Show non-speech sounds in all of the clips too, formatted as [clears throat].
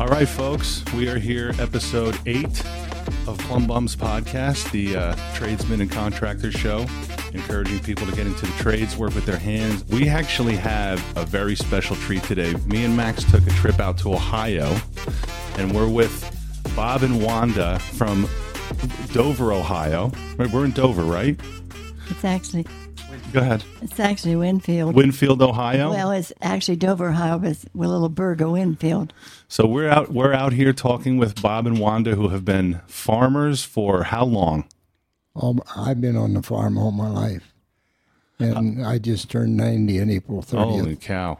All right, folks, we are here, episode eight of Plum Bums Podcast, the uh, tradesman and contractor show, encouraging people to get into the trades, work with their hands. We actually have a very special treat today. Me and Max took a trip out to Ohio, and we're with Bob and Wanda from Dover, Ohio. We're in Dover, right? It's actually Go ahead. it's actually Winfield. Winfield, Ohio. well, it's actually Dover, Ohio, but it's a little burg of Winfield. So we're out we're out here talking with Bob and Wanda who have been farmers for how long? All, I've been on the farm all my life. And uh, I just turned 90 on April 30th. Holy cow.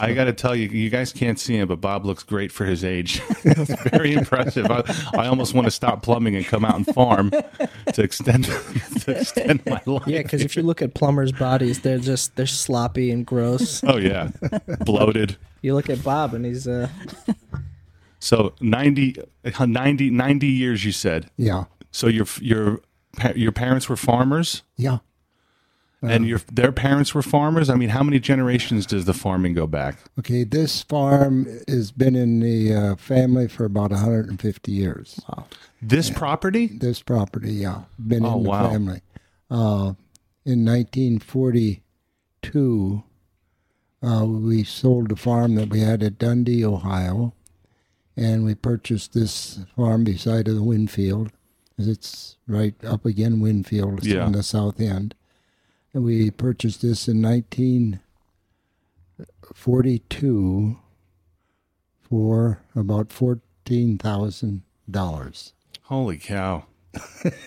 I got to tell you, you guys can't see him, but Bob looks great for his age. [laughs] it's very impressive. I, I almost want to stop plumbing and come out and farm to extend [laughs] to extend my life. Yeah, because if you look at plumbers' bodies, they're just they're sloppy and gross. [laughs] Oh yeah, bloated. You look at Bob, and he's uh, So 90, 90, 90 years, you said. Yeah. So your your your parents were farmers, Yeah. And your their parents were farmers. I mean, how many generations does the farming go back? Okay, this farm has been in the uh, family for about 150 years. Wow. This property? This property, yeah, been Oh, in the wow. family. Uh, in 1942, uh, we sold the farm that we had at Dundee, Ohio, and we purchased this farm beside of the Winfield. It's right up again Winfield. It's Yeah. on the south end. And we purchased this in 1942 for about $14,000. Holy cow!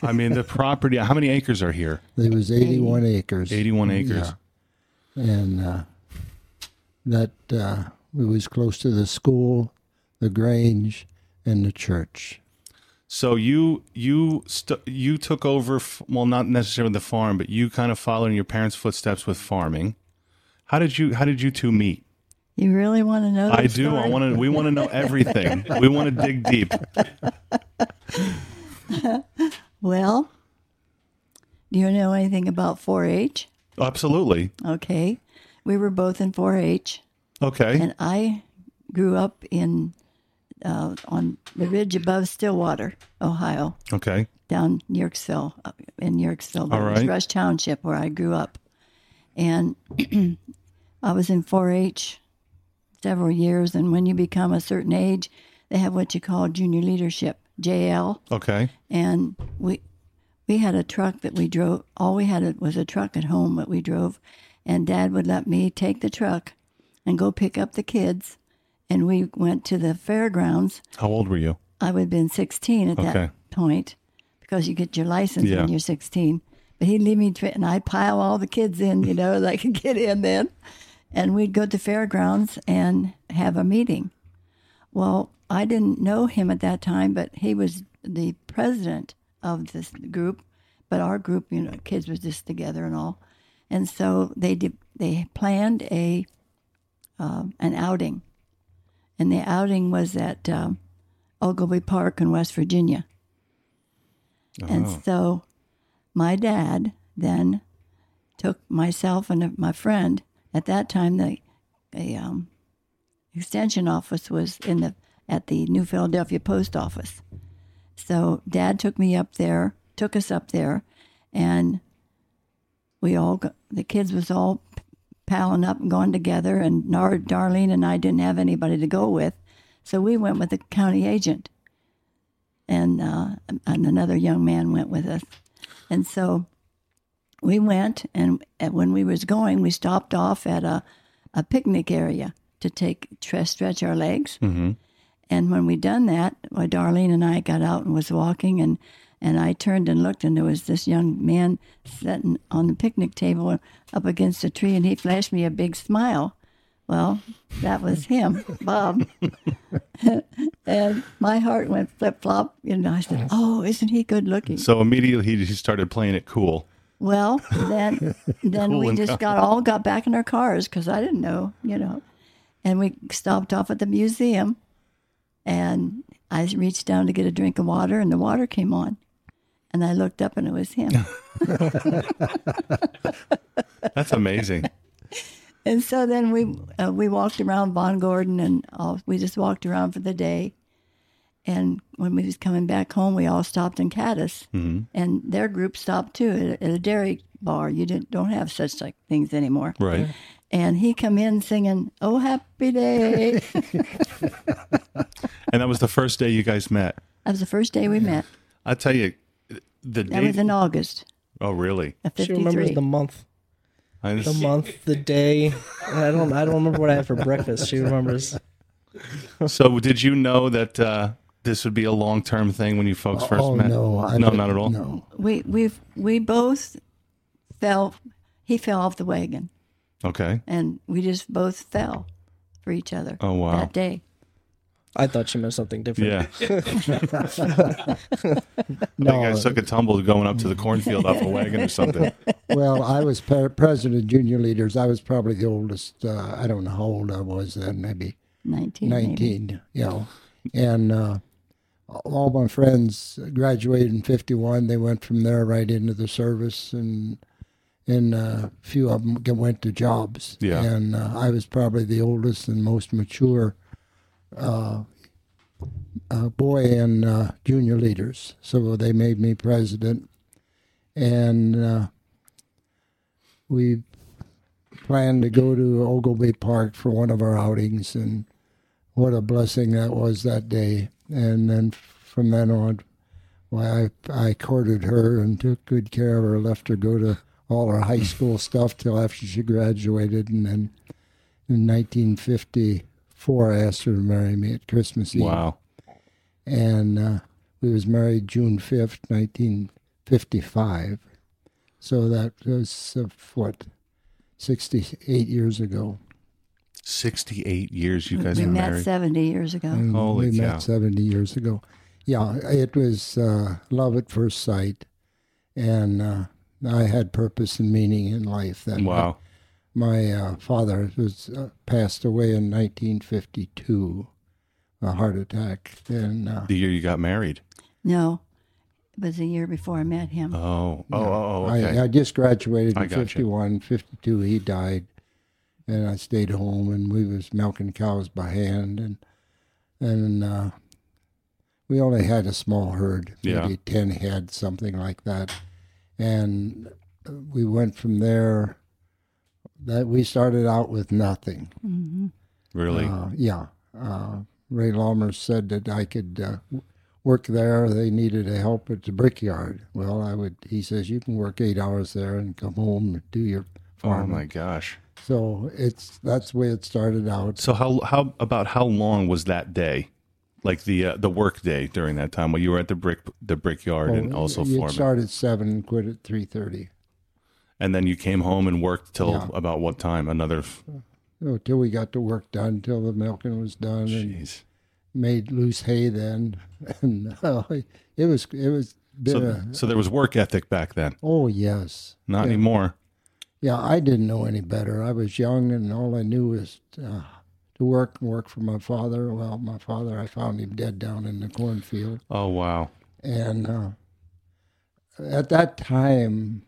I mean, the property. How many acres are here? It was 81 acres. Eighty-one acres. Yeah. And uh, that uh, it was close to the school, the Grange, and the church. So you you st- you took over. F- well, not necessarily the farm, but you kind of followed in your parents' footsteps with farming. How did you How did you two meet? You really want to know? I do. I want to. We want to know everything. we want to dig deep. [laughs] Well, do you know anything about 4-H? Absolutely. Okay, we were both in 4-H, Okay. and I grew up in uh, on the ridge above Stillwater, Ohio, Okay. down Yorksville, uh, in Yorksville, All but it was right. Rush Township where I grew up, and [clears throat] I was in 4-H several years. And when you become a certain age, they have what you call junior leadership, JL, Okay. and we we had a truck that we drove. All we had was a truck at home that we drove, and Dad would let me take the truck and go pick up the kids, and we went to the fairgrounds. How old were you? I would have been 16 at Okay. that point because you get your license Yeah. when you're 16. But he'd leave me, to, and I'd pile all the kids in, you know, [laughs] that I could get in then. And we'd go to fairgrounds and have a meeting. Well, I didn't know him at that time, but he was the president of this group. But our group, you know, kids was just together and all. And so they did, they planned a um, an outing, and the outing was at um, Oglebay Park in West Virginia. And Oh. so my dad then took myself and my friend. At that time, the a, um, extension office was in the at the New Philadelphia Post Office. So Dad took me up there, took us up there, and we all got, the kids was all palling up and going together. And Nar- Darlene and I didn't have anybody to go with, so we went with the county agent, and uh, and another young man went with us, and so we went. And when we was going, we stopped off at a a picnic area to take tre- stretch our legs. Mhm. And when we done that, well, Darlene and I got out and was walking, and and I turned and looked, and there was this young man sitting on the picnic table up against a tree, and he flashed me a big smile. Well, that was him, [laughs] Bob. [laughs] and my heart went flip flop. You know, I said, "Oh, isn't he good looking?" So immediately he, he started playing it cool. Well, then [laughs] then Cool we just calm. got all got back in our cars because I didn't know, you know, and we stopped off at the museum, and I reached down to get a drink of water, and the water came on, and I looked up and it was him. [laughs] That's amazing. and so then we uh, we walked around Von Gordon and all, we just walked around for the day. And when we was coming back home, we all stopped in Cadiz, Mm-hmm. and their group stopped too at, at a dairy bar. You didn't don't have such like things anymore. Right. And he come in singing "Oh Happy Day." [laughs] And that was the first day you guys met. that was the first day we met. I tell you, the That day. was in August oh, really? of She remembers the month, I the month, the day. I don't. I don't remember what I had for breakfast. She remembers. So, did you know that uh, this would be a long term thing when you folks first oh met? no, I no, didn't- not at all. No, we we we both fell. He fell off the wagon, Okay. and we just both fell for each other. Oh, wow. That day, I thought she meant something different. Yeah. [laughs] [laughs] no. I, guys took a tumble going up to the cornfield off a [laughs] wagon or something. well, I was pre- president of junior leaders. I was probably the oldest. Uh, I don't know how old I was then. Maybe nineteen. maybe. 19, you know. And uh, all my friends graduated in 51. They went from there right into the service, and and uh, a few of them went to jobs. Yeah. And uh, I was probably the oldest and most mature uh, uh, boy and uh, junior leaders. So they made me president. And uh, we planned to go to Oglebay Park for one of our outings, and what a blessing that was that day. And then from then on, why I, I courted her and took good care of her, left her go to all her high school stuff till after she graduated, and then in 1954 I asked her to marry me at Christmas Eve Wow. and uh, we was married June fifth, nineteen fifty-five. So that was uh, what sixty-eight years ago. 68 years you guys we were met married. seventy years ago. And Holy we cow. met seventy years ago. Yeah, it was uh, love at first sight, and uh, I had purpose and meaning in life. Then Wow. My uh, father was uh, passed away in nineteen fifty-two, a heart attack, and uh, The year you got married. No, it was a year before I met him. Oh. Oh, oh, oh, okay. I, I just graduated in gotcha. 51, 52. He died, and I stayed home, and we was milking cows by hand, and and uh, we only had a small herd, Yeah. maybe ten head, something like that, and we went from there. That we started out with nothing. hmm really? Uh, yeah. Uh, Ray Lawmer said that I could uh, work there. They needed a help at the brickyard. Well, I would. He says you can work eight hours there and come home and do your farm. oh, my gosh. So it's that's the way it started out. So, how, how about how long was that day? Like the uh, the work day during that time while you were at the brick the brickyard and also you'd farming, start at seven and quit at three thirty. And then you came home and worked till Yeah. about what time? Another. f- Oh, till we got the work done, till the milking was done, and Jeez. made loose hay. Then, [laughs] and uh, it was it was So, a, so there was work ethic back then. oh yes, Not Yeah. anymore. Yeah, I didn't know any better. I was young, and all I knew was uh, to work and work for my father. Well, my father, I found him dead down in the cornfield, Oh wow. and uh, at that time,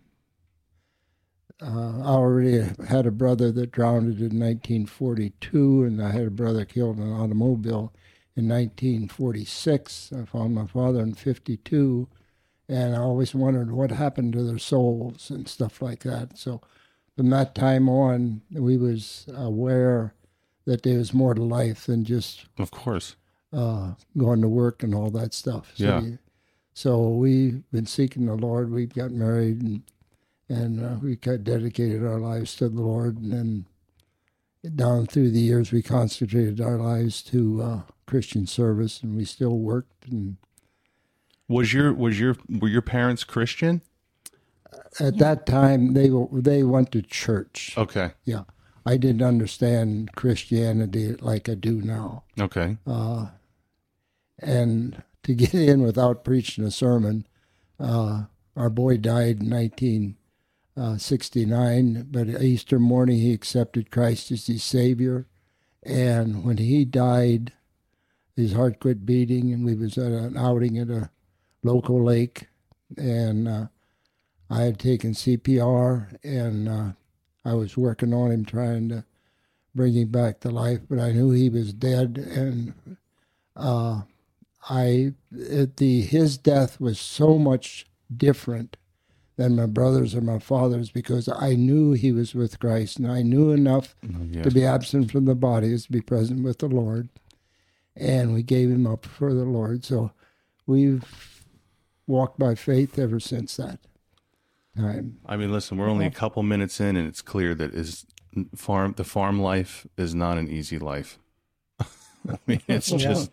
uh, I already had a brother that drowned in 1942, and I had a brother killed in an automobile in 1946. I found my father in 52, and I always wondered what happened to their souls and stuff like that. So from that time on, we was aware that there was more to life than just Of course. uh, going to work and all that stuff. So Yeah. we- so we've been seeking the Lord. We got married and and uh, we got dedicated our lives to the Lord. And then down through the years, we consecrated our lives to uh, Christian service, and we still worked. And Was your was your were your parents Christian? at that time, they were- they went to church. Okay. Yeah, I didn't understand Christianity like I do now. Okay. uh, and to get in without preaching a sermon. Uh, our boy died in 1969, but Easter morning he accepted Christ as his Savior. And when he died, his heart quit beating, and we was at an outing at a local lake and uh, I had taken CPR, and uh, I was working on him, trying to bring him back to life. But I knew he was dead, and uh, I it, the his death was so much different than my brothers or my father's because I knew he was with Christ, and I knew enough oh, Yes. to be absent from the body is to be present with the Lord. And we gave him up for the Lord. So we've walked by faith ever since that time. I mean, listen, we're only a couple minutes in, and it's clear that is farm the farm life is not an easy life. [laughs] I mean, it's just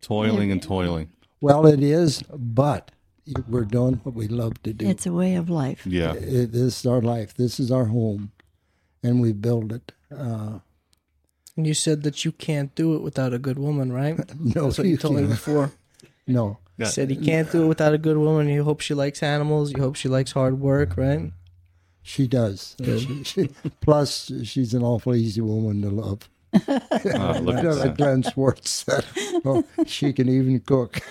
toiling and toiling. Well, it is, but we're doing what we love to do. It's a way of life. Yeah, It is our life. This is our home, and we build it. Uh, And you said that you can't do it without a good woman, right? [laughs] no, That's what you told me can't. before. [laughs] No, You said you can't do it without a good woman. You hope she likes animals. You hope she likes hard work, right? she does. [laughs] She- she- plus, she's an awful easy woman to love. Oh, [laughs] look at that. Glenn Schwartz said, oh, she can even cook. [laughs]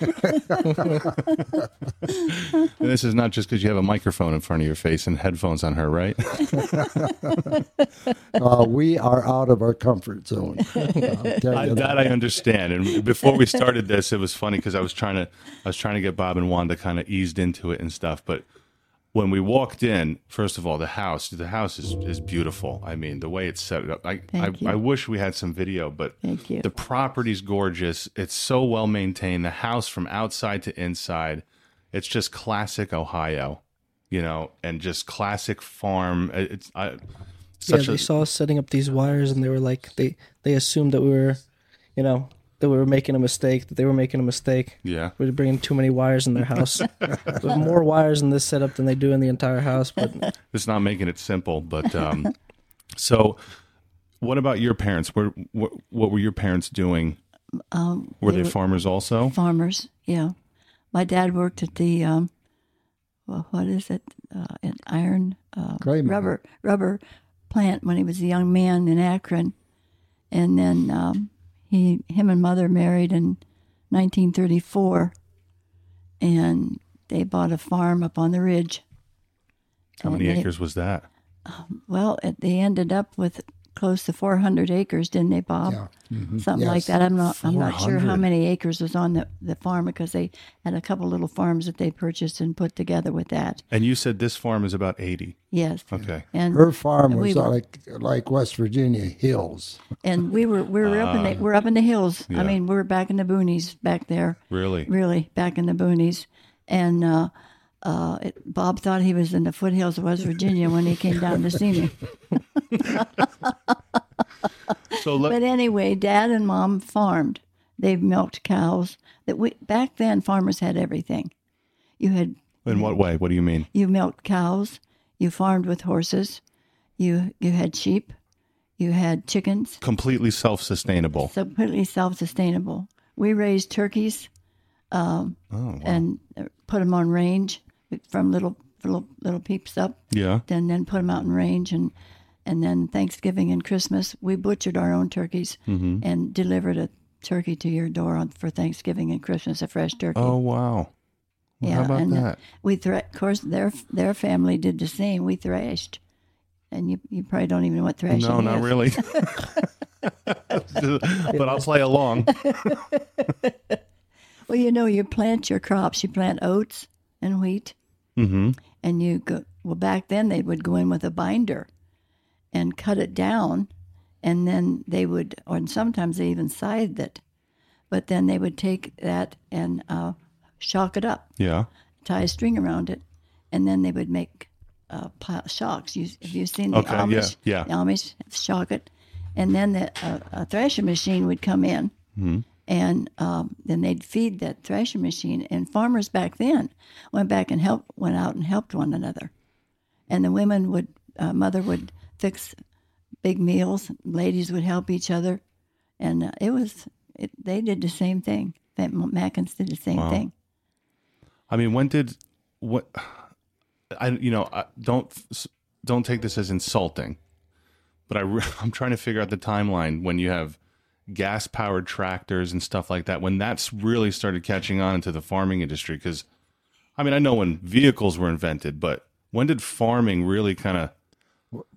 And this is not just because you have a microphone in front of your face and headphones on her, right? [laughs] Uh, we are out of our comfort zone. I, that. that I understand. And before we started this, it was funny because I was trying to, I was trying to get Bob and Wanda kind of eased into it and stuff. But when we walked in, first of all, the house, the house is, is beautiful. I mean, the way it's set up. I, I, you. I wish we had some video, but Thank you. the property's gorgeous. It's so well maintained. The house from outside to inside, it's just classic Ohio, you know, and just classic farm. It- It's I, yeah, they a saw us setting up these wires, and they were like, they they assumed that we were, you know, that we were making a mistake. That they were making a mistake. yeah. We were bringing too many wires in their house. [laughs] With more wires in this setup than they do in the entire house. But [laughs] It's not making it simple, but um, so. What about your parents? Where, what, what were your parents doing? Um, Were they farmers also? farmers? Yeah. My dad worked at the, um, well, what is it? Uh, an iron uh, rubber rubber plant when he was a young man in Akron, and then um, he him and mother married in 1934, and they bought a farm up on the ridge. How many they- acres was that? Um, well, it, they ended up with close to 400 acres, didn't they, Bob? Yeah. Mhm. Something like that. I'm not. I'm not sure how many acres was on the, the farm because they had a couple little farms that they purchased and put together with that. And you said this farm is about 80. Yes. Okay. And Her farm We was were- like like West Virginia hills. and we were we were up in the we're up in the hills. yeah. I mean, we're back in the boonies back there. Really? Really back in the boonies, and uh, uh, it, Bob thought he was in the foothills of West Virginia when he came down to see me. [laughs] So let, But anyway, Dad and Mom farmed. They milked cows. That we back then, farmers had everything. You had in what way? What do you mean? you milked cows. You farmed with horses. You you had sheep. You had chickens. Completely self-sustainable. Completely self-sustainable. We raised turkeys Oh, wow. and put them on range from little little little peeps up. yeah. Then then put them out in range and and then Thanksgiving and Christmas we butchered our own turkeys Mm-hmm. and delivered a turkey to your door on, for Thanksgiving and Christmas, a fresh turkey. Oh, wow. Well, how about and uh, that? we of course their their family did the same. We thrashed, and you you probably don't even know what thrashing No, is. not really. [laughs] [laughs] but I'll play along. [laughs] Well, you know, you plant your crops. You plant oats and wheat, Mm-hmm. and you go. Well, back then they would go in with a binder, and cut it down, and then they would, or sometimes they even scythed it, but then they would take that and uh, shock it up. Yeah. tie a string around it, and then they would make uh, pile shocks. You, have you seen the Okay, Amish? yeah. The Amish shock it, and then the, uh, a thrasher machine would come in, Mm-hmm. And um, then they'd feed that thrasher machine. And farmers back then went back and helped, went out and helped one another, and the women would, uh, mother would fix big meals. Ladies would help each other, and uh, it was it, they did the same thing. That Mackins did the same Wow. thing. I mean, when did what? I you know I, don't don't take this as insulting, but I [laughs] I'm trying to figure out the timeline when you have gas powered tractors and stuff like that. When that's really started catching on into the farming industry, because I mean, I know when vehicles were invented, but when did farming really kind of?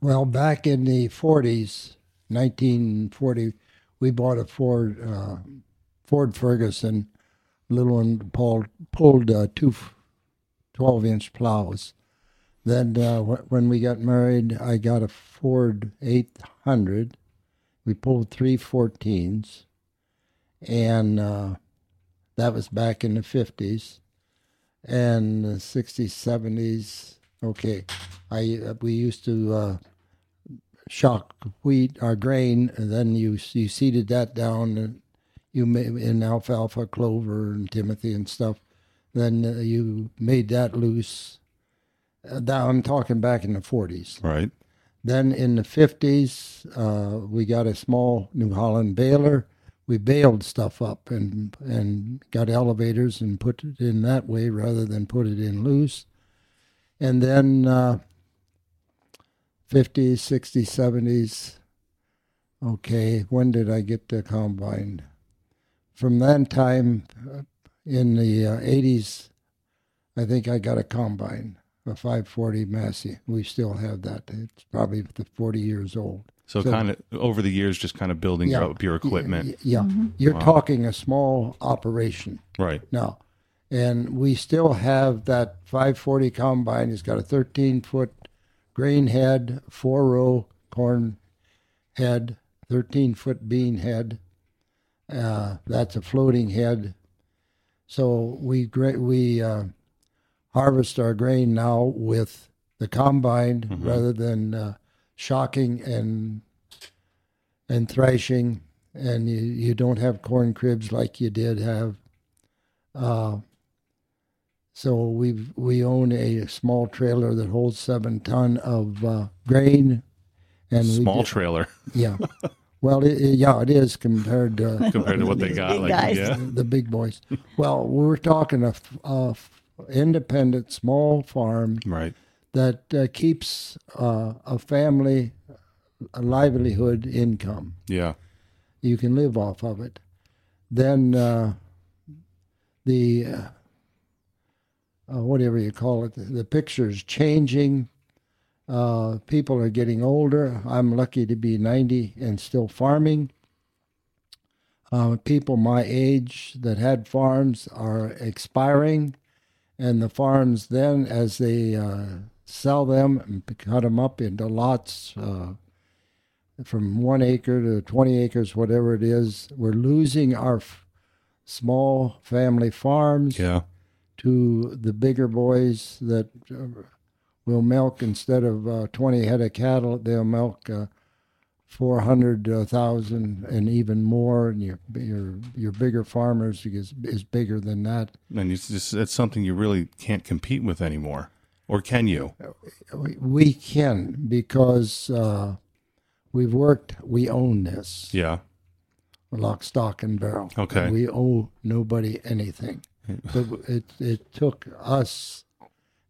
Well, back in the 40s, 1940, we bought a Ford uh, Ford Ferguson, little one pulled, pulled uh, two 12 inch plows. Then uh, when we got married, I got a Ford 800. We pulled three 14s, and uh, that was back in the 50s and the 60s, 70s. Okay, I we used to uh, shock wheat our grain, and then you you seeded that down, and you made in alfalfa, clover, and timothy and stuff. Then uh, you made that loose. Uh, that, I'm talking back in the 40s. Right. Then in the 50s, uh, we got a small New Holland baler. We baled stuff up and and got elevators and put it in that way rather than put it in loose. And then uh, 50s, 60s, 70s. Okay, when did I get the combine? From that time, uh, in the uh, 80s, I think I got a combine, a 540 Massey. We still have that. It's probably 40 years old. So, So- kind of over the years, just kind of building Yeah. up your equipment. Y- Yeah, you're talking a small operation Right. now, and we still have that 540 combine. It's got a 13 foot grain head, four row corn head, 13 foot bean head. Uh, that's a floating head. So we gra- we uh, harvest our grain now with the combine rather than uh, shocking and and thrashing, and you, you don't have corn cribs like you did have. Uh, so we we own a small trailer that holds seven ton of uh, grain, and we Small trailer [laughs] yeah. Well, it, it- yeah, it is compared to compared to what they got. Big Like, guys. yeah. the big boys. Well, we're talking a, f- a f- independent small farm Right. that uh, keeps uh, a family a livelihood income. Yeah. You can live off of it. Then uh, the uh, uh, whatever you call it, the, the picture's changing. Uh, people are getting older. I'm lucky to be 90 and still farming. Uh, people my age that had farms are expiring, and the farms then, as they uh, sell them and cut them up into lots uh, from one acre to 20 acres, whatever it is, we're losing our f- small family farms Yeah. to the bigger boys that uh, will milk instead of uh, 20 head of cattle, they'll milk uh, 400,000 and even more. And your, your, your bigger farmers is, is bigger than that. And it's just it's something you really can't compete with anymore, or can you? We, can because uh, we've worked, we own this. Yeah. lock, stock, and barrel. Okay. We owe nobody anything. but [laughs] it it took us,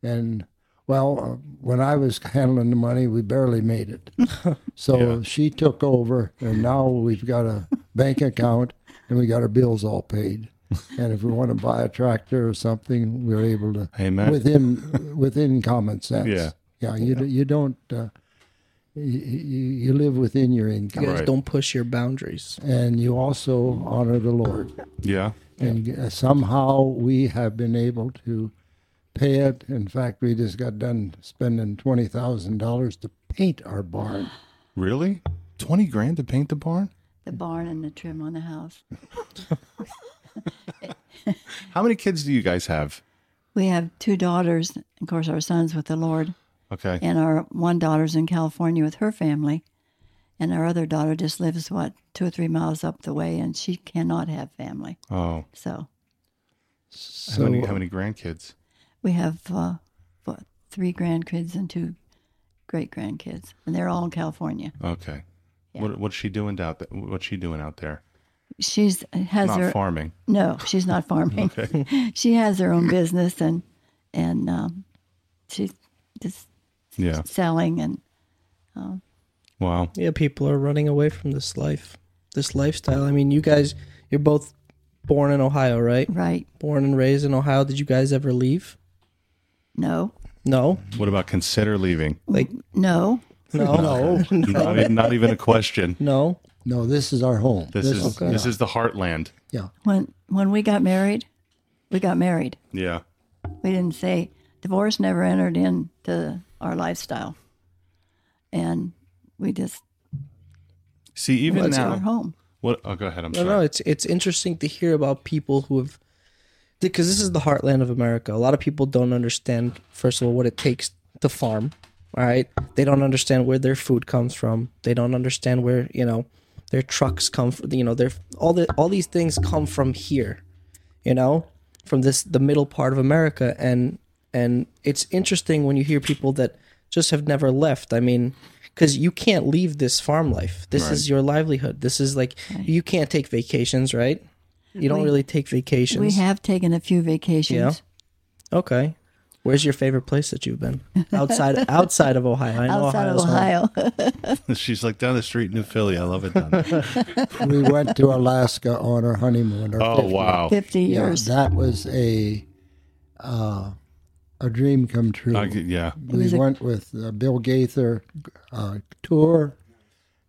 and well, uh, when I was handling the money, we barely made it. [laughs] So Yeah. she took over, and now we've got a [laughs] bank account, and we got our bills all paid. and if we want to buy a tractor or something, we're able to Amen. within [laughs] within common sense. Yeah. yeah. You d you don't. Uh, you, you you live within your income, You guys Right. don't push your boundaries. and you also honor the Lord. Yeah. And uh, somehow we have been able to pay it. In fact, we just got done spending twenty thousand dollars to paint our barn. [gasps] Really? Twenty grand to paint the barn? The barn and the trim on the house. [laughs] [laughs] How many kids do you guys have? We have two daughters. Of course, our son's with the Lord, Okay. and our one daughter's in California with her family, and our other daughter just lives what two or three miles up the way, and she cannot have family. Oh, So So how many how many grandkids? We have uh, what, three grandkids and two great grandkids, and they're all in California. Okay. Yeah. What what's she doing out there? What's she doing out there? She's has Not her farming. no, she's not farming. [laughs] okay. she has her own business, and and um, she's just Yeah. selling and Wow. Yeah, people are running away from this life, this lifestyle. I mean, you guys, you're both born in Ohio, right? right. Born and raised in Ohio. Did you guys ever leave? No, No, What about consider leaving? like no. no, [laughs] no, Not, even, not even a question. no. No, this is our home. This, is this is the heartland. yeah. When when we got married, we got married. Yeah. We didn't say divorce never entered into our lifestyle, and we just See, even it's now, our home. what? Oh, go ahead. I'm No, sorry. no, it's it's interesting to hear about people who have because this is the heartland of America. A lot of people don't understand first of all what it takes to farm. All right, they don't understand where their food comes from. They don't understand where you know their trucks come from. You know, their all the all these things come from here. You know, from this the middle part of America, and and it's interesting when you hear people that just have never left. I mean, because you can't leave this farm life. This is your livelihood. This is like you can't take vacations, right? You don't We- really take vacations. We have taken a few vacations Yeah. Okay. Where's your favorite place that you've been outside [laughs] outside of Ohio? I know outside of Ohio's home. Ohio. [laughs] She's like down the street, in New Philly. I love it. Down there. [laughs] we went to Alaska on our honeymoon. Our Oh 50th. wow. Fifty Yeah, years. that was a uh, a dream come true. I yeah. we was a- went with uh, Bill Gaither uh, tour,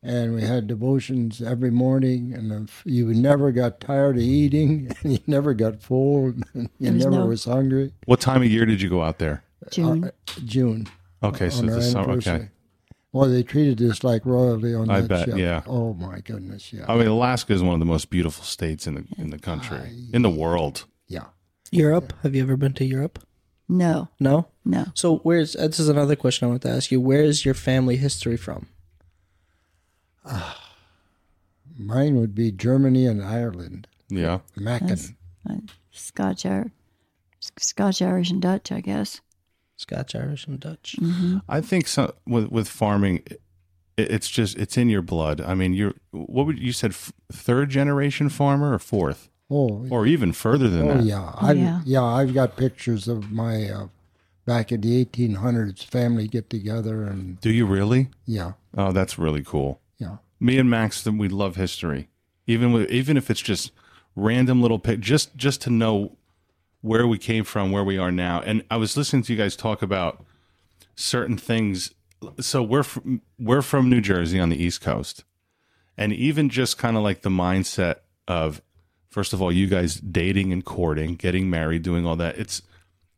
and we had devotions every morning. And if you never got tired of eating, [laughs] and you never got full, [laughs] and you was never no- was hungry. What time of year did you go out there? June. Uh, June. Okay, so on the summer. Okay. Well, they treated us like royalty on I that bet, ship. yeah. Oh my goodness, yeah, I mean, Alaska is one of the most beautiful states in the in the country, in the world. yeah. Europe. Have you ever been to Europe? No, No. no. So where's this is another question I want to ask you. Where is your family history from? Mine would be Germany and Ireland. Yeah. Mackin. Uh, Scotch, Ir- Scotch, Irish, and Dutch, I guess. Scotch, Irish, and Dutch. I think so, with with farming, it, it's just it's in your blood. I mean, you're what would you said f- third generation farmer or fourth Oh, or even further than oh that? yeah. I, yeah. yeah. I've got pictures of my uh, back in the 1800s family get together and Do you really? yeah, Oh, that's really cool. Me and Max, we love history, even with even if it's just random little pic, just just to know where we came from, where we are now. And I was listening to you guys talk about certain things. So we're from, we're from New Jersey on the East Coast, and even just kind of like the mindset of first of all, you guys dating and courting, getting married, doing all that. It's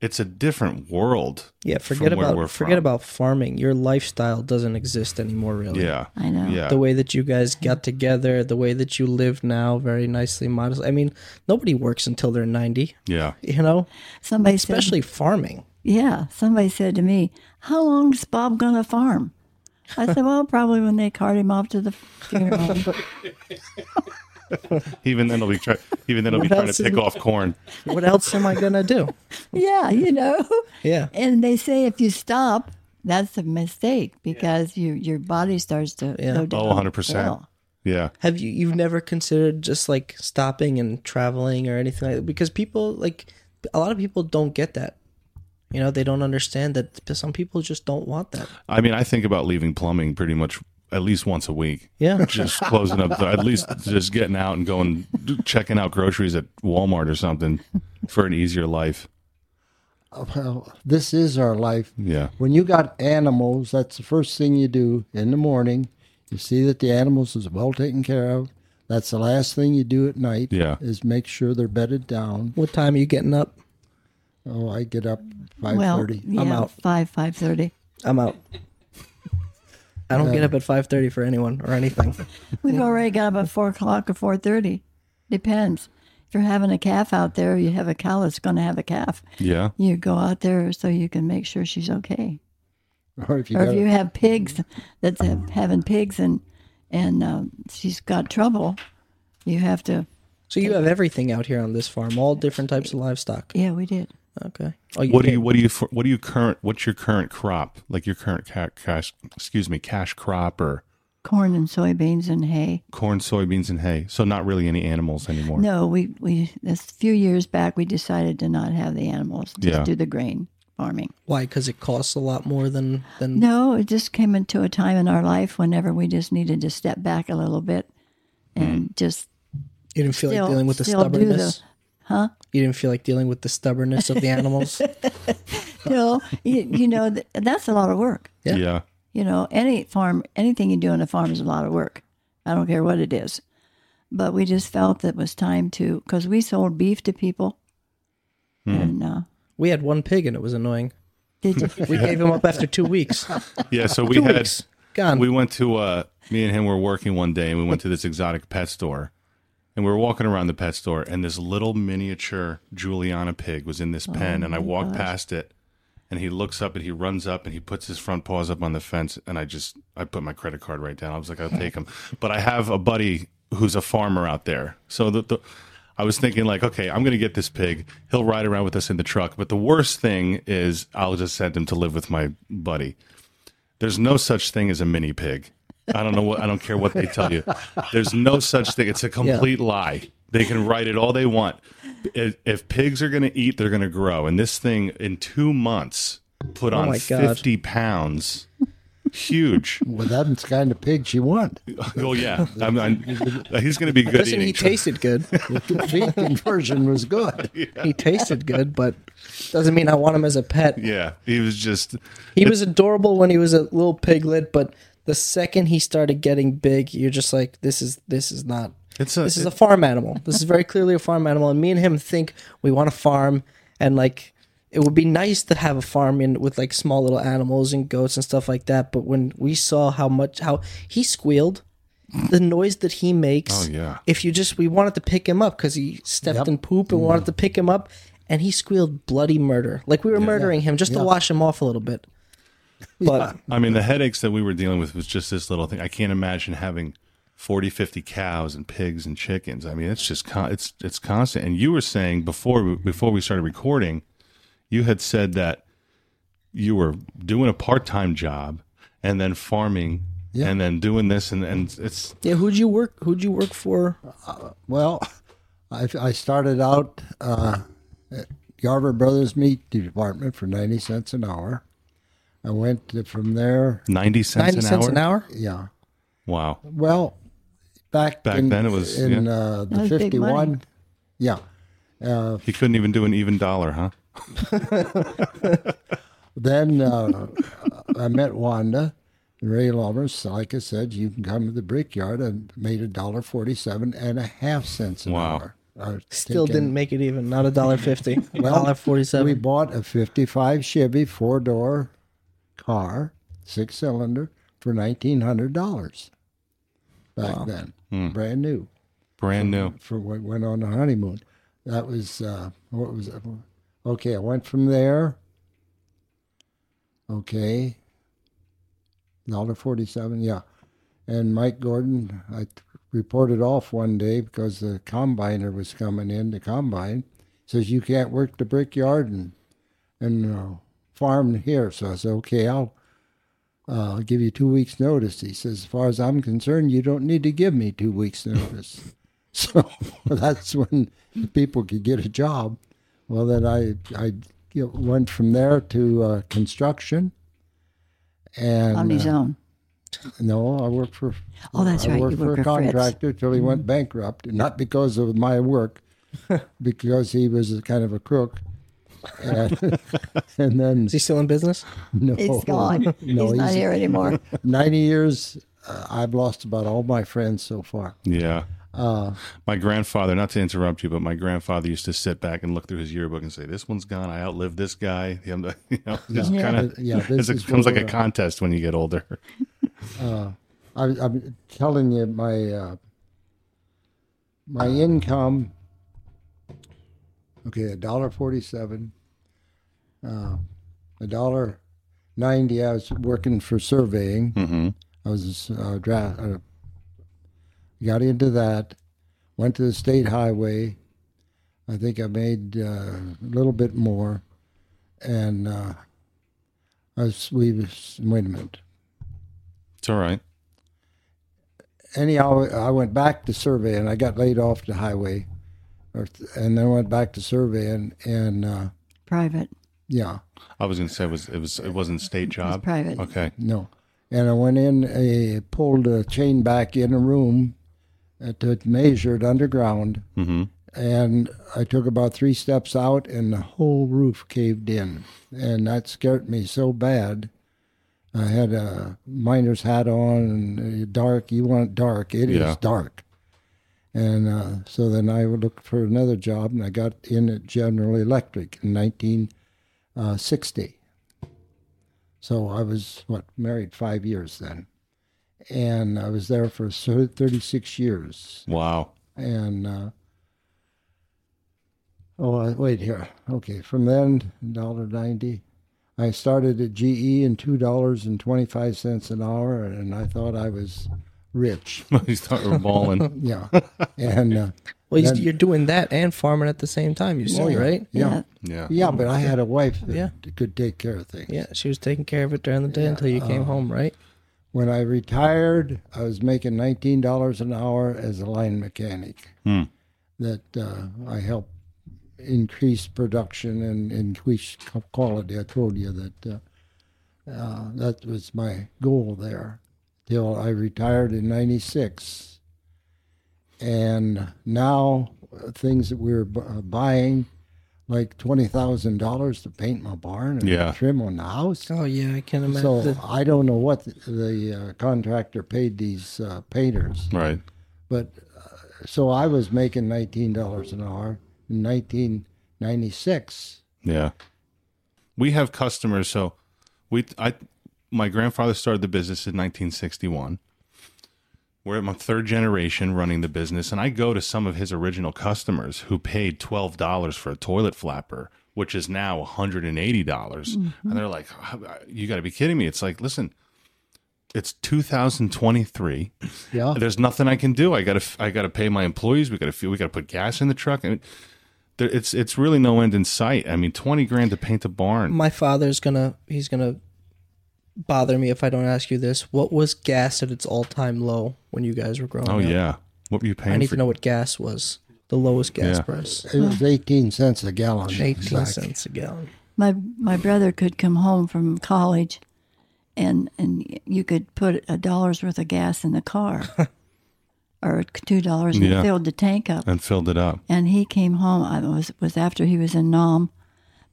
it's a different world. Yeah, forget from where about we're forget from. about farming. Your lifestyle doesn't exist anymore, really. Yeah, I know. yeah. The way that you guys got together, the way that you live now, very nicely, modest. I mean, nobody works until they're ninety. yeah. You know, Somebody said, especially farming. yeah, somebody said to me, "How long's Bob gonna farm?" I said, "Well, probably when they cart him off to the funeral." [laughs] [laughs] [laughs] Even then, they'll be try- even then they'll be trying to pick off corn. What else am I gonna do? [laughs] yeah, you know. Yeah. And they say if you stop, that's a mistake because your your body starts to Yeah. go down. Oh, 100%. Yeah. Have you you've never considered just like stopping and traveling or anything like that? Because people like a lot of people don't get that. You know, they don't understand that some people just don't want that. I mean, I think about leaving plumbing pretty much at least once a week. Yeah. [laughs] Just closing up, the, at least just getting out and going, checking out groceries at Walmart or something for an easier life. Oh, well, this is our life. Yeah. When you got animals, that's the first thing you do in the morning. You see that the animals is well taken care of. That's the last thing you do at night. Yeah. Is make sure they're bedded down. What time are you getting up? Oh, I get up five well, thirty. yeah, I'm out. five five thirty. I'm out. I don't get up at five thirty for anyone or anything. [laughs] We've already got up at four o'clock or four thirty. Depends. If you're having a calf out there, you have a cow that's going to have a calf. Yeah. You go out there so you can make sure she's okay. [laughs] Or if you or if you have pigs that's have, having pigs and and uh, she's got trouble, you have to. So you have everything out here on this farm, all different types of livestock. Yeah, we did. Okay. Oh, What do you, what do you, what do you current, what's your current crop? Like your current ca- cash, excuse me, cash crop or Corn and soybeans and hay. corn, soybeans, and hay. So not really any animals anymore. No, we we a few years back we decided to not have the animals, just Yeah. do the grain farming. Why? Because it costs a lot more than than. No, it just came into a time in our life whenever we just needed to step back a little bit and hmm. just You didn't feel still- like dealing with the still do the- stubbornness. Huh? You didn't feel like dealing with the stubbornness of the animals. [laughs] No, you, you know th- that's a lot of work. Yeah. yeah. You know, any farm, anything you do on a farm is a lot of work. I don't care what it is. But we just felt that it was time to, because we sold beef to people. And uh, we had one pig and it was annoying. did you? We gave him up after two weeks. [laughs] Yeah, so we Two had weeks. Gone. we went to uh me and him were working one day and we went to this exotic pet store. And we were walking around the pet store and this little miniature Juliana pig was in this oh pen and I walked past it and he looks up and he runs up and he puts his front paws up on the fence and I just I put my credit card right down. I was like, I'll take him. [laughs] But I have a buddy who's a farmer out there. So the, the I was thinking like, okay, I'm gonna get this pig. He'll ride around with us in the truck. But the worst thing is I'll just send him to live with my buddy. There's no such thing as a mini pig. I don't know what I don't care what they tell you. There's no such thing. It's a complete lie. They can write it all they want. If, if pigs are going to eat, they're going to grow. And this thing in two months put oh on Oh my God. 50 pounds. Huge. Well, that's the kind of pig she want. Oh yeah, I'm, I'm, he's going to be good Listen, eating. he tasted good. The feed conversion was good. He tasted good, but doesn't mean I want him as a pet. yeah, he was just. He was adorable when he was a little piglet, but the second he started getting big, you're just like, this is this is not. It's a. This is a farm animal. This is very clearly a farm animal, and me and him think we want to farm, and like it would be nice to have a farm in with like small little animals and goats and stuff like that. But when we saw how much how he squealed, the noise that he makes, Oh, yeah. if you just we wanted to pick him up because he stepped Yep. in poop and wanted mm-hmm. to pick him up, and he squealed bloody murder, like we were murdering him just to wash him off a little bit. But I mean, the headaches that we were dealing with was just this little thing. I can't imagine having 40, 50 cows and pigs and chickens. I mean, it's just con- it's it's constant. And you were saying before we- before we started recording, you had said that you were doing a part time job and then farming Yeah. and then doing this and and it's yeah, who'd you work? Who'd you work for? Well, I, I started out uh, at Garver Brothers Meat Department for 90 cents an hour. I went to, from there, ninety cents Ninety an cents hour. an hour. yeah. Wow. Well, back Back in, then it was- in yeah. uh, the was 51. Yeah. Uh, He couldn't even do an even dollar, huh? [laughs] then uh, I met Wanda. Ray Lommers, like I said, you can come to the brickyard and made a dollar forty-seven and a half cents an Wow. hour. Uh, Still taking- didn't make it even. Not a dollar fifty. [laughs] Well, dollar forty We bought a 55 Chevy four door car, six cylinder, for $1,900 back then. Brand new. Brand new. For what went on the honeymoon. That was, uh, what was it? Okay, I went from there. Okay. dollar forty-seven. yeah. And Mike Gordon, I t- reported off one day because the combiner was coming in, the combine. Says, you can't work the brickyard and, and uh, farm here. So I said, okay, I'll, uh, I'll give you two weeks' notice. He says, as far as I'm concerned, you don't need to give me two weeks' notice. [laughs] so [laughs] that's when people could get a job. Well, then I, I you know, went from there to uh, construction. And on his uh, own. no, I worked for. Oh, that's I right, worked you worked a for Fritz. contractor till he went bankrupt, not because of my work, [laughs] because he was kind of a crook. And, [laughs] and then Is he still in business? no, He's gone. [laughs] No, he's, not here anymore. [laughs] Ninety years. Uh, I've lost about all my friends so far. Yeah. Uh, My grandfather, not to interrupt you, but my grandfather used to sit back and look through his yearbook and say, "This one's gone. I outlived this guy." You know, just Yeah. kind of, Yeah, this it is becomes like a contest when you get older. I, I'm telling you, my uh, my income. Okay, a dollar forty-seven. Uh, a dollar ninety. I was working for surveying. hmm I was uh, dra- uh, got into that. Went to the state highway. I think I made uh, a little bit more, and uh, I was. We was. Wait a minute. It's all right. anyhow, I went back to survey and I got laid off the highway, or, and then went back to survey and and uh, Private. yeah, I was going to say it was it was it wasn't state job. private. Okay. no, and I went in, a pulled a chain back in a room, to measured underground, hmm and I took about three steps out, and the whole roof caved in, and that scared me so bad. I had a miner's hat on, and uh, dark. You want dark? It is Yeah. dark. And uh, so then I looked for another job, and I got in at General Electric in 1960. So I was what married five years then, and I was there for 36 years. Wow. And uh, oh, wait here. Okay, from then dollar ninety. I started at GE in two dollars and twenty five cents an hour, and I thought I was rich. [laughs] He's starting balling. [laughs] Yeah, and uh, Well, you- Then- you're doing that and farming at the same time. You said, yeah. right? yeah, Yeah. yeah. But I had a wife that Yeah. could take care of things. Yeah, she was taking care of it during the day until you came home, right? When I retired, I was making nineteen dollars an hour as a line mechanic. Hmm. That uh, I helped increase production and increase quality. I told you that uh, uh, that was my goal there till I retired in '96. And now uh, things that we're bu- uh, buying, like twenty thousand dollars to paint my barn and Yeah. trim on the house. Oh yeah, I can imagine. So The- I don't know what the, the uh, contractor paid these uh, painters, Right. but uh, so I was making nineteen dollars an hour in nineteen ninety six. Yeah. We have customers. So we, I, my grandfather started the business in 1961. We're at my third generation running the business, and I go to some of his original customers who paid twelve dollars for a toilet flapper, which is now one hundred and eighty dollars, mm-hmm. and they're like, uh, "You got to be kidding me!" It's like, listen, it's 2023. Yeah, There's nothing I can do. I got to I got to pay my employees. We got to we got to put gas in the truck. I mean, there, it's it's really no end in sight. I mean, 20 grand to paint a barn. my father's gonna he's gonna bother me if I don't ask you this. What was gas at its all time low when you guys were growing Oh up? Oh yeah. What were you paying? I paying need for? to know what gas was. The lowest gas Yeah. price. it was eighteen cents a gallon. Eighteen Zach. cents a gallon. My my brother could come home from college, and and you could put a dollar's worth of gas in the car, [laughs] or two dollars, and Yeah. filled the tank up. and filled it up. And he came home. I was was after he was in Nam.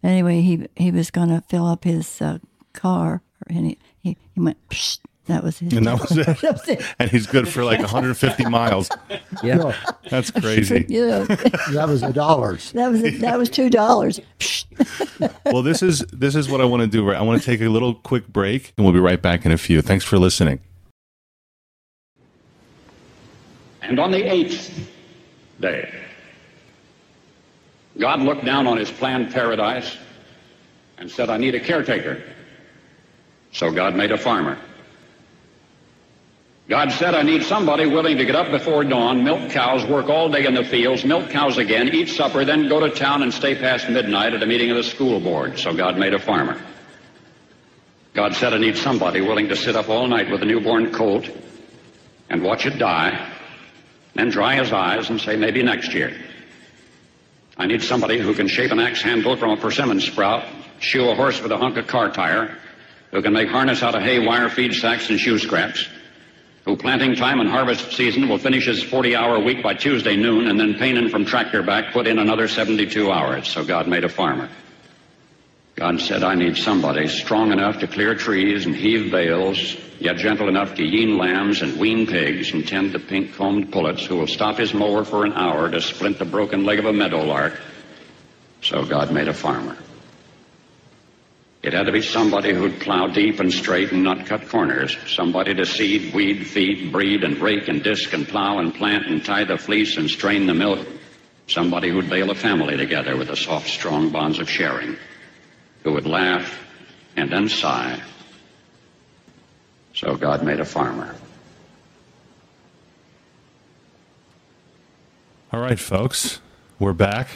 Anyway, he he was going to fill up his uh, car, and he, he he went. Psh, that was his. And that was [laughs] it. that was it. And he's good for like 150 miles. [laughs] Yeah. No, That's crazy. [laughs] Yeah, that was the dollars. that was that was two dollars. Well, this is this is what I want to do. Right, I want to take a little quick break, and we'll be right back in a few. Thanks for listening. And on the eighth day, God looked down on his planned paradise and said, I need a caretaker. So God made a farmer. God said, I need somebody willing to get up before dawn, milk cows, work all day in the fields, milk cows again, eat supper, then go to town and stay past midnight at a meeting of the school board. So God made a farmer. God said, I need somebody willing to sit up all night with a newborn colt and watch it die then dry his eyes and say, maybe next year. I need somebody who can shape an axe handle from a persimmon sprout, shoe a horse with a hunk of car tire, who can make harness out of hay, wire, feed sacks, and shoe scraps, who planting time and harvest season will finish his 40-hour week by Tuesday noon, and then pain in from tractor back put in another 72 hours. So God made a farmer. God said, I need somebody strong enough to clear trees and heave bales, yet gentle enough to yean lambs and wean pigs and tend the pink-combed pullets who will stop his mower for an hour to splint the broken leg of a meadowlark. So God made a farmer. It had to be somebody who'd plow deep and straight and not cut corners. Somebody to seed, weed, feed, breed, and rake and disc and plow and plant and tie the fleece and strain the milk. Somebody who'd bale a family together with the soft, strong bonds of sharing who would laugh and then sigh. So God made a farmer. All right, folks, we're back.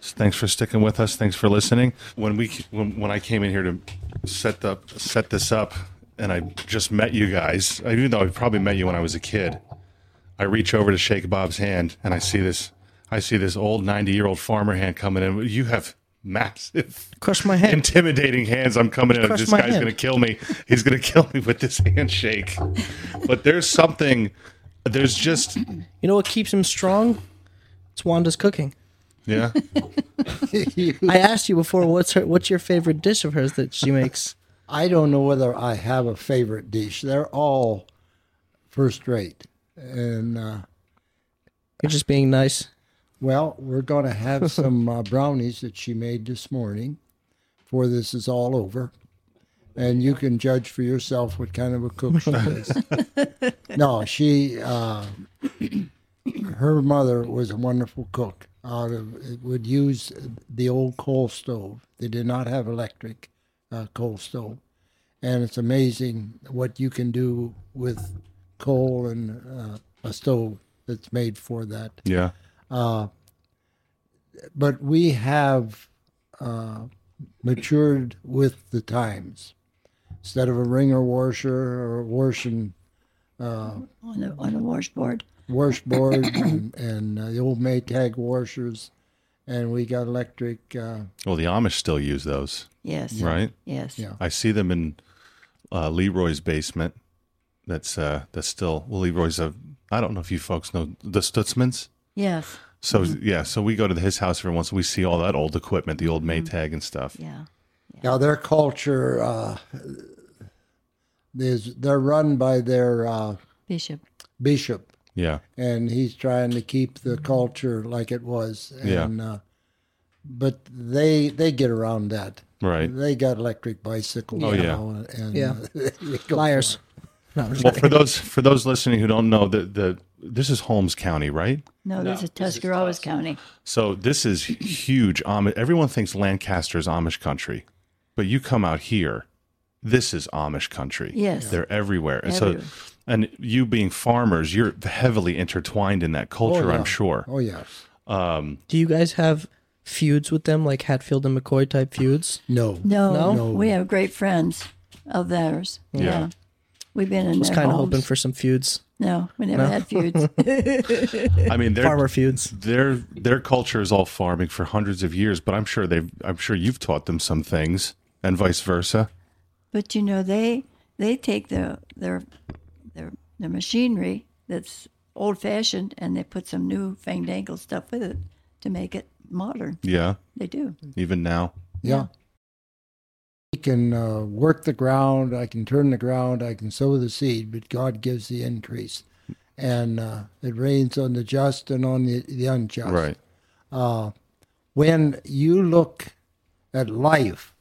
Thanks for sticking with us. Thanks for listening. When we when, when I came in here to set up set this up, and I just met you guys, even though I probably met you when I was a kid, I reach over to shake Bob's hand, and I see this I see this old ninety year old farmer hand coming in. You have massive, Crush my hand. intimidating hands. I'm coming in. Crush this guy's hand. going to kill me. He's going to kill me with this handshake. But there's something. There's just You know what keeps him strong? It's Wanda's cooking. Yeah. [laughs] I asked you before what's her what's your favorite dish of hers that she makes? I don't know whether I have a favorite dish. They're all first rate. And, uh, You're just being nice. well, we're going to have [laughs] some uh, brownies that she made this morning before this is all over. And you can judge for yourself what kind of a cook she [laughs] is. no, she, uh, [clears throat] her mother was a wonderful cook. Out of would use the old coal stove. They did not have electric uh, coal stove, and it's amazing what you can do with coal and uh, a stove that's made for that. Yeah. But we have uh, matured with the times. Instead of a wringer washer or washing on a, on a washboard. Washboard [coughs] and, and uh, the old Maytag washers, and we got electric. Uh, Well, the Amish still use those, Yes. right? Yes. Yeah. I see them in uh, Leroy's basement. That's uh, that's still well. Leroy's a. I don't know if you folks know the Stutzmans. Yes. So yeah, so we go to his house every once. We see all that old equipment, the old Maytag and stuff. Yeah. now their culture uh, is they're run by their uh, Bishop. bishop, Yeah, and he's trying to keep the culture like it was. Yeah. Uh, but they they get around that. right. They got electric bicycles. Oh, yeah. now, and Yeah. [laughs] Liars. No, Well, kidding. for those for those listening who don't know, the the this is Holmes County, right? No, this is Tuscarawas County. So this is huge. Amish. Everyone thinks Lancaster is Amish country, but you come out here, this is Amish country. Yes. they're everywhere. And Everywhere. so, and you being farmers, you're heavily intertwined in that culture. Oh, yeah. I'm sure. Oh yes. Um, Do you guys have feuds with them like Hatfield and McCoy type feuds? No. No, No? No. we have great friends of theirs. Yeah. Yeah. We've been in I was kind of hoping for some feuds, No, we never had feuds. [laughs] I mean, they're, farmer feuds. their their culture is all farming for hundreds of years, but I'm sure they've I'm sure you've taught them some things, and vice versa. But you know, they they take their their their their machinery that's old fashioned and they put some new fandangled stuff with it to make it modern. Yeah, They do. even now. Yeah. I can uh, work the ground, I can turn the ground, I can sow the seed, but God gives the increase. And uh, it rains on the just and on the, the unjust. Right. Uh, When you look at life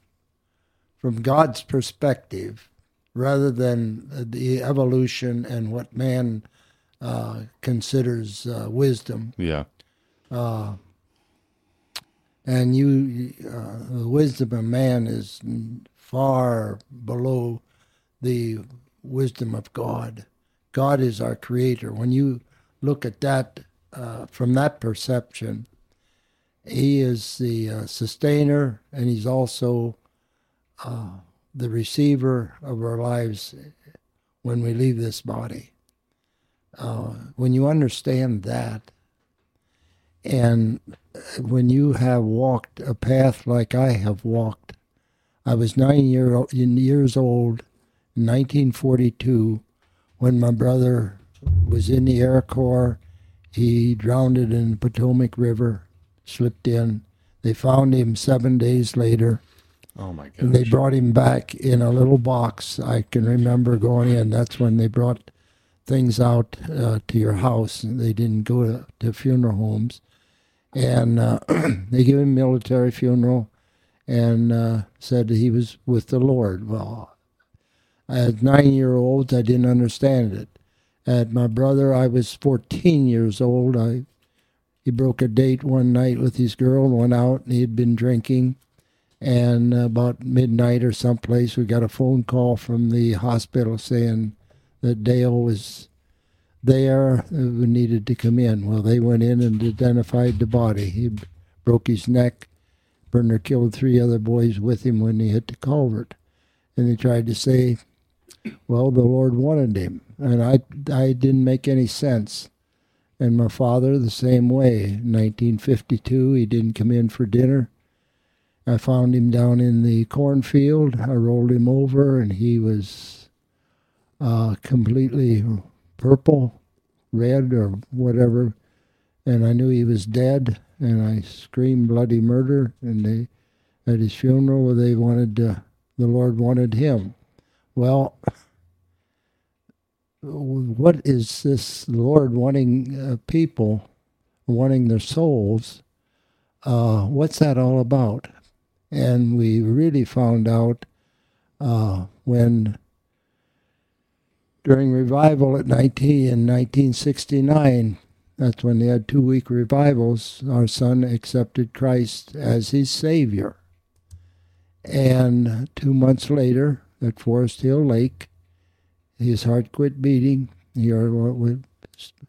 from God's perspective, rather than the evolution and what man uh, considers uh, wisdom, Yeah. and you uh, the wisdom of man is far below the wisdom of God. God is our creator. When you look at that uh, from that perception, He is the uh, sustainer, and He's also uh, the receiver of our lives when we leave this body. Uh, when you understand that, and when you have walked a path like I have walked, I was nine year, years old in 1942 when my brother was in the Air Corps. He drowned in the Potomac River, slipped in. They found him seven days later, Oh my god! and they brought him back in a little box. I can remember going in. That's when they brought things out uh, to your house. They didn't go to, to funeral homes and uh, [clears throat] they gave him a military funeral and uh, said he was with the Lord. Well, as nine year olds, I didn't understand it. At my brother, I was 14 years old. I he broke a date one night with his girl, went out, and he had been drinking. And about midnight or someplace, we got a phone call from the hospital saying that Dale was there uh, who needed to come in. Well, they went in and identified the body. He broke his neck. Burner killed three other boys with him when he hit the culvert. And they tried to say, well, the Lord wanted him. And I, I didn't make any sense. And my father, the same way. In 1952, he didn't come in for dinner. I found him down in the cornfield. I rolled him over, and he was uh, completely purple, red, or whatever. and I knew he was dead, and I screamed bloody murder. And they, at his funeral, they wanted uh, the Lord wanted him. Well, what is this Lord wanting uh, people, wanting their souls? Uh, what's that all about? And we really found out uh, when during revival at 19 in 1969 that's when they had two week revivals our son accepted christ as his savior. And two months later at forest hill lake his heart quit beating. He,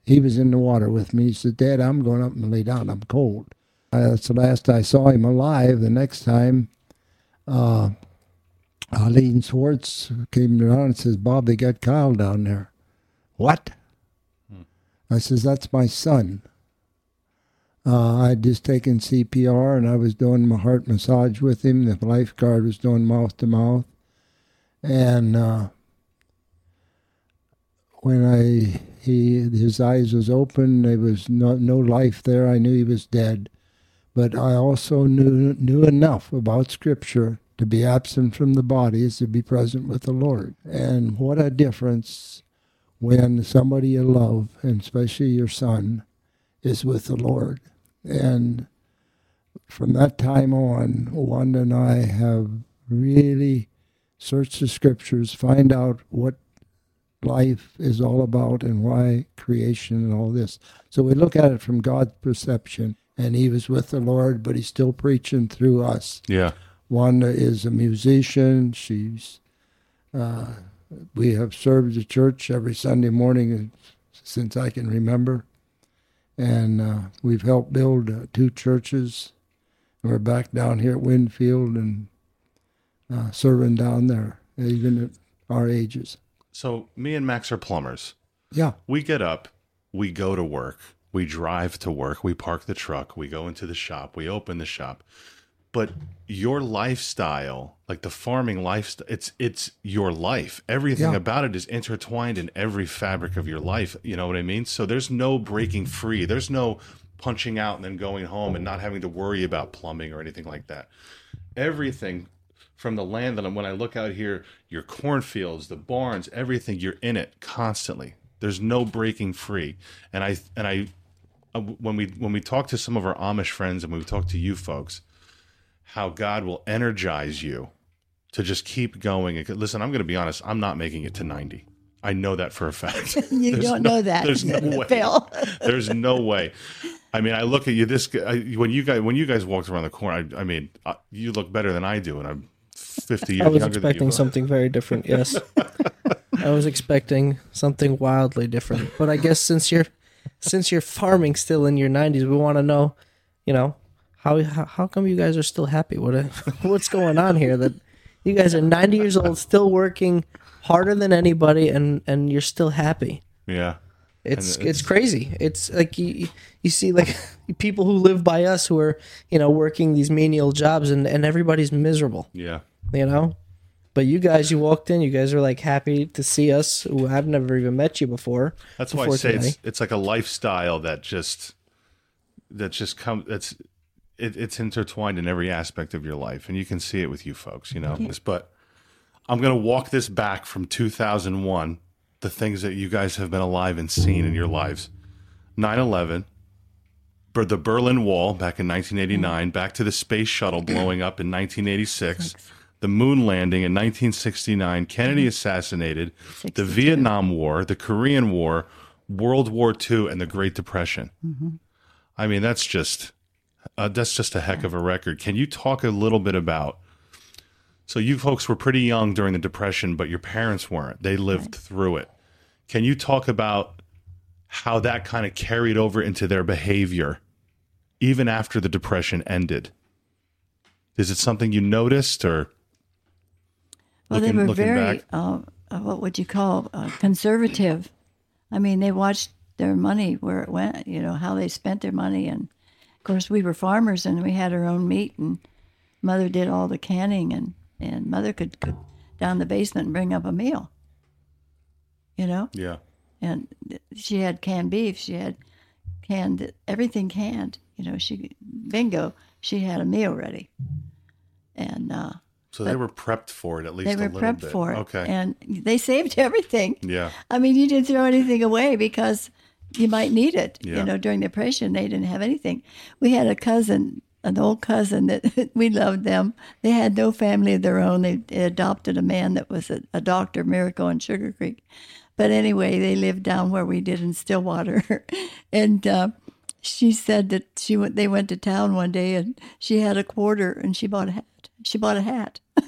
he was in the water with me. He said dad i'm going up and lay down. I'm cold. uh, that's the last i saw him alive the next time uh, Eileen Swartz came around and says, Bob, they got Kyle down there. What? Hmm. I says, that's my son. Uh, I'd just taken CPR and I was doing my heart massage with him. The lifeguard was doing mouth to mouth. And uh, when I he his eyes was open, there was no, no life there. I knew he was dead. But I also knew knew enough about Scripture to be absent from the body is to be present with the Lord. And what a difference when somebody you love, and especially your son, is with the Lord. And from that time on, Wanda and I have really searched the scriptures, find out what life is all about and why creation and all this. So we look at it from God's perception. And he was with the Lord, but he's still preaching through us. Yeah. Wanda is a musician. She's uh, we have served the church every Sunday morning since I can remember, and uh, we've helped build uh, two churches. We're back down here at Winfield and uh, serving down there, even at our ages. So me and Max are plumbers. Yeah, we get up, we go to work, we drive to work, we park the truck, we go into the shop, we open the shop. But your lifestyle like the farming lifestyle it's it's your life. Everything yeah. about it is intertwined in every fabric of your life you know what i mean? So there's no breaking free there's no punching out and then going home and not having to worry about plumbing or anything like that. Everything from the land that when i look out here your cornfields the barns everything you're in it constantly. There's no breaking free. And i and i when we when we talk to some of our amish friends and we talk to you folks how God will energize you to just keep going. Listen, I'm going to be honest. I'm not making it to 90. I know that for a fact. [laughs] you there's don't no, know that. There's no [laughs] way. Phil. [laughs] there's no way. I mean, I look at you. This when you guys when you guys walked around the corner. I, I mean, uh, you look better than I do, and I'm 50 years. I was expecting something very different. Yes, I was expecting something wildly different. But I guess since you're since you're farming still in your 90s, we want to know, you know, how, how how come you guys are still happy? What [laughs] what's going on here? That you guys are 90 years old, still working harder than anybody, and and you're still happy. Yeah. It's, it's, it's crazy. It's like you you see like [laughs] people who live by us who are you know working these menial jobs and and everybody's miserable. Yeah. You know, but you guys, you walked in. You guys are like happy to see us. Who I've never even met you before. That's why I say it's, it's like a lifestyle that just that just come that's it, it's intertwined in every aspect of your life, and you can see it with you folks. You know, but I'm going to walk this back from 2001, the things that you guys have been alive and seen in your lives. 9/11, the Berlin Wall back in 1989, back to the space shuttle blowing up in 1986, the moon landing in 1969, Kennedy mm-hmm. assassinated, the Vietnam War, the Korean War, World War II, and the Great Depression. Mm-hmm. I mean, that's just uh, that's just a heck of a record. Can you talk a little bit about? So you folks were pretty young during the depression, but your parents weren't. They lived right. through it. Can you talk about how that kind of carried over into their behavior, even after the depression ended? Is it something you noticed, or? Well, looking, they were very, uh, uh, what would you call, uh, conservative. I mean, they watched their money where it went. You know how they spent their money and of course, we were farmers and we had our own meat, and mother did all the canning, and, and mother could go down the basement and bring up a meal. You know? Yeah. And she had canned beef, she had canned everything canned. You know, she bingo. She had a meal ready, and uh, So they were prepped for it at least they a were little prepped bit. for it. Okay. and they saved [laughs] everything. yeah. I mean, you didn't throw anything away because you might need it. Yeah. You know, during the depression, they didn't have anything. We had a cousin, an old cousin that [laughs] we loved them. They had no family of their own. They, they adopted a man that was a, a doctor, Miracle in Sugarcreek. But anyway, they lived down where we did in Stillwater, [laughs] and. Uh, she said that she went. They went to town one day, and she had a quarter, and she bought a. She bought a hat. [laughs]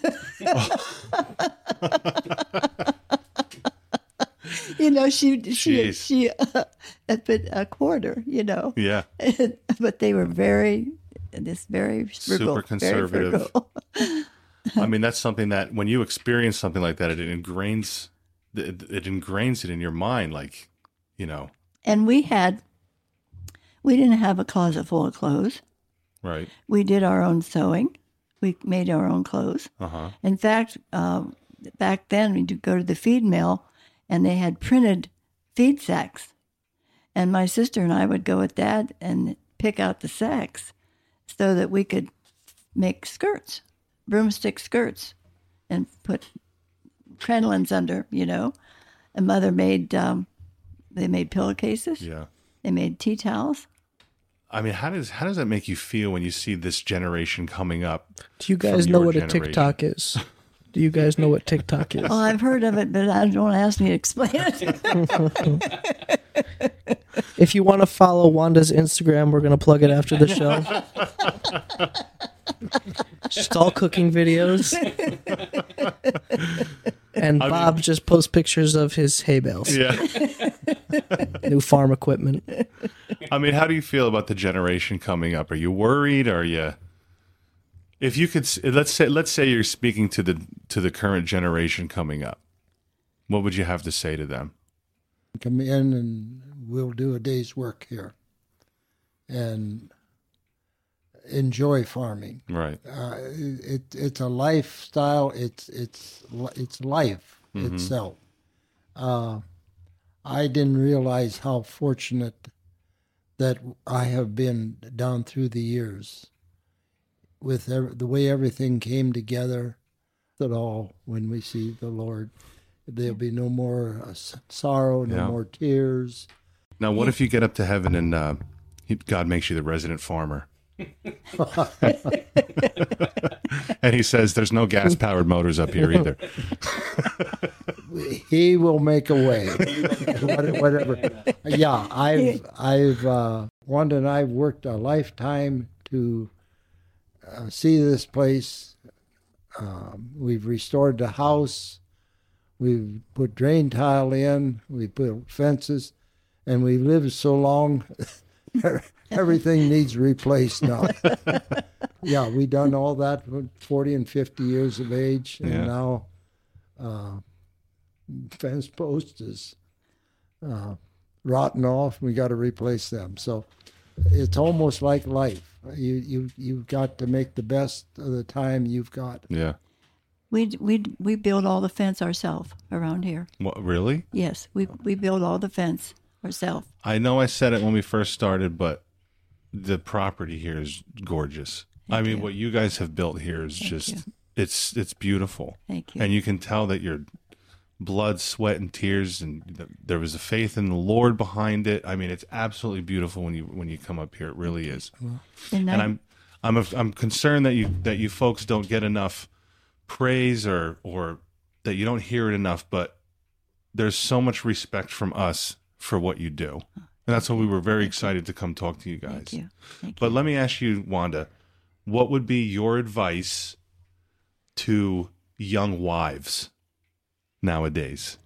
you know, she she Jeez. she uh, but a quarter. You know, Yeah. but they were very this very frugal, Super conservative. Very frugal. [laughs] I mean, that's something that when you experience something like that, it ingrains it, it ingrains it in your mind. Like, you know, and we had we didn't have a closet full of clothes. right? We did our own sewing. We made our own clothes. Uh huh. In fact, um, back then we'd go to the feed mill, and they had printed feed sacks, and my sister and I would go with Dad and pick out the sacks, so that we could make skirts, broomstick skirts, and put crinolines under. You know, and Mother made um, they made pillowcases. Yeah. They made tea towels. I mean, how does how does that make you feel when you see this generation coming up? Do you guys know your what a? TikTok is? [laughs] Do you guys know what TikTok is? Oh, I've heard of it, but I don't ask me to explain it. [laughs] If you want to follow Wanda's Instagram, we're gonna plug it after the show. [laughs] just all cooking videos. And I Bob mean- just posts pictures of his hay bales, Yeah. [laughs] new farm equipment. I mean, how do you feel about the generation coming up? Are you worried? Are you? If you could, let's say, let's say you're speaking to the to the current generation coming up, what would you have to say to them? come in and we'll do a day's work here and enjoy farming. Right. Uh, it, it's a lifestyle. It's it's it's life itself. Uh, I didn't realize how fortunate that I have been down through the years with the way everything came together. At all, when we see the Lord, there'll be no more uh, sorrow, no Yeah. more tears. Now, what if you get up to heaven and uh, God makes you the resident farmer? [laughs] [laughs] and he says, "There's no gas powered motors up here either." [laughs] he will make a way. [laughs] Whatever. Yeah, I've I've uh, Wanda and I worked a lifetime to uh, see this place. Um, we've restored the house. We've put drain tile in. We built fences, and we've lived so long. [laughs] Everything needs replaced now. [laughs] yeah, we done all that with forty and fifty years of age, and Yeah. now uh, fence post is uh, rotten off. We got to replace them. So it's almost like life. You you you've got to make the best of the time you've got. Yeah. We we we build all the fence ourselves around here. What? Really? Yes, we we build all the fence ourselves. I know I said it when we first started, but the property here is gorgeous. I mean, you. what you guys have built here is just you. it's it's beautiful. Thank you. And you can tell that your blood, sweat, and tears, and th- there was a faith in the Lord behind it. I mean, it's absolutely beautiful when you when you come up here. It really is. And, And I- I'm I'm a, I'm concerned that you that you folks don't get enough praise or or that you don't hear it enough. But there's so much respect from us for what you do, and that's why we were very excited to come talk to you guys. thank you. Thank But you. let me ask you, Wanda, what would be your advice to young wives nowadays?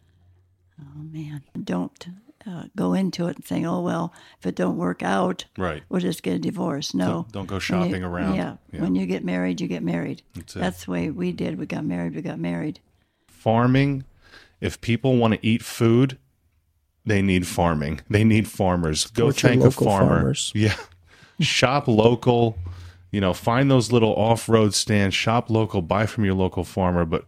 Oh man, don't uh, go into it and saying, "Oh well, if it don't work out, Right. we'll just get a divorce." No, Don't- don't go When you- shopping around. Yeah. Yeah. when you get married, you get married. That's it. That's the way we did. We got married. We got married. Farming, if people want to eat food, they need farming. They need farmers. Go Support your thank a farmer. farmers. [laughs] Yeah. Shop local. You know, find those little off road stands, shop local, buy from your local farmer. But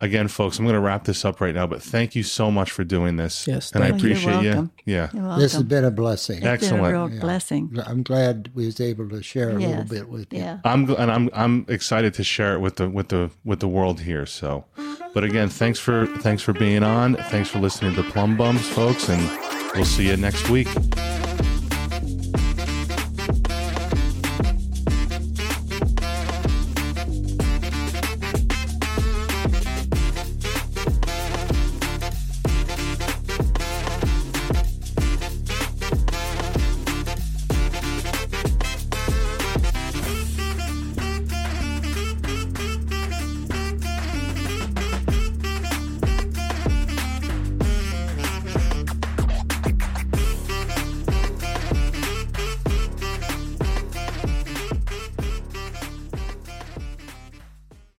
again, folks, I'm going to wrap this up right now, but thank you so much for doing this. Yes, and I thank you. You're appreciate you. Yeah. You're welcome. This has been a blessing. It's been excellent. a real blessing. I'm glad we was able to share a little bit with you. Yeah. I'm gl- and I'm I'm excited to share it with the with the with the world here. So, but again, thanks for thanks for being on. Thanks for listening to Plum Bums, folks, and we'll see you next week.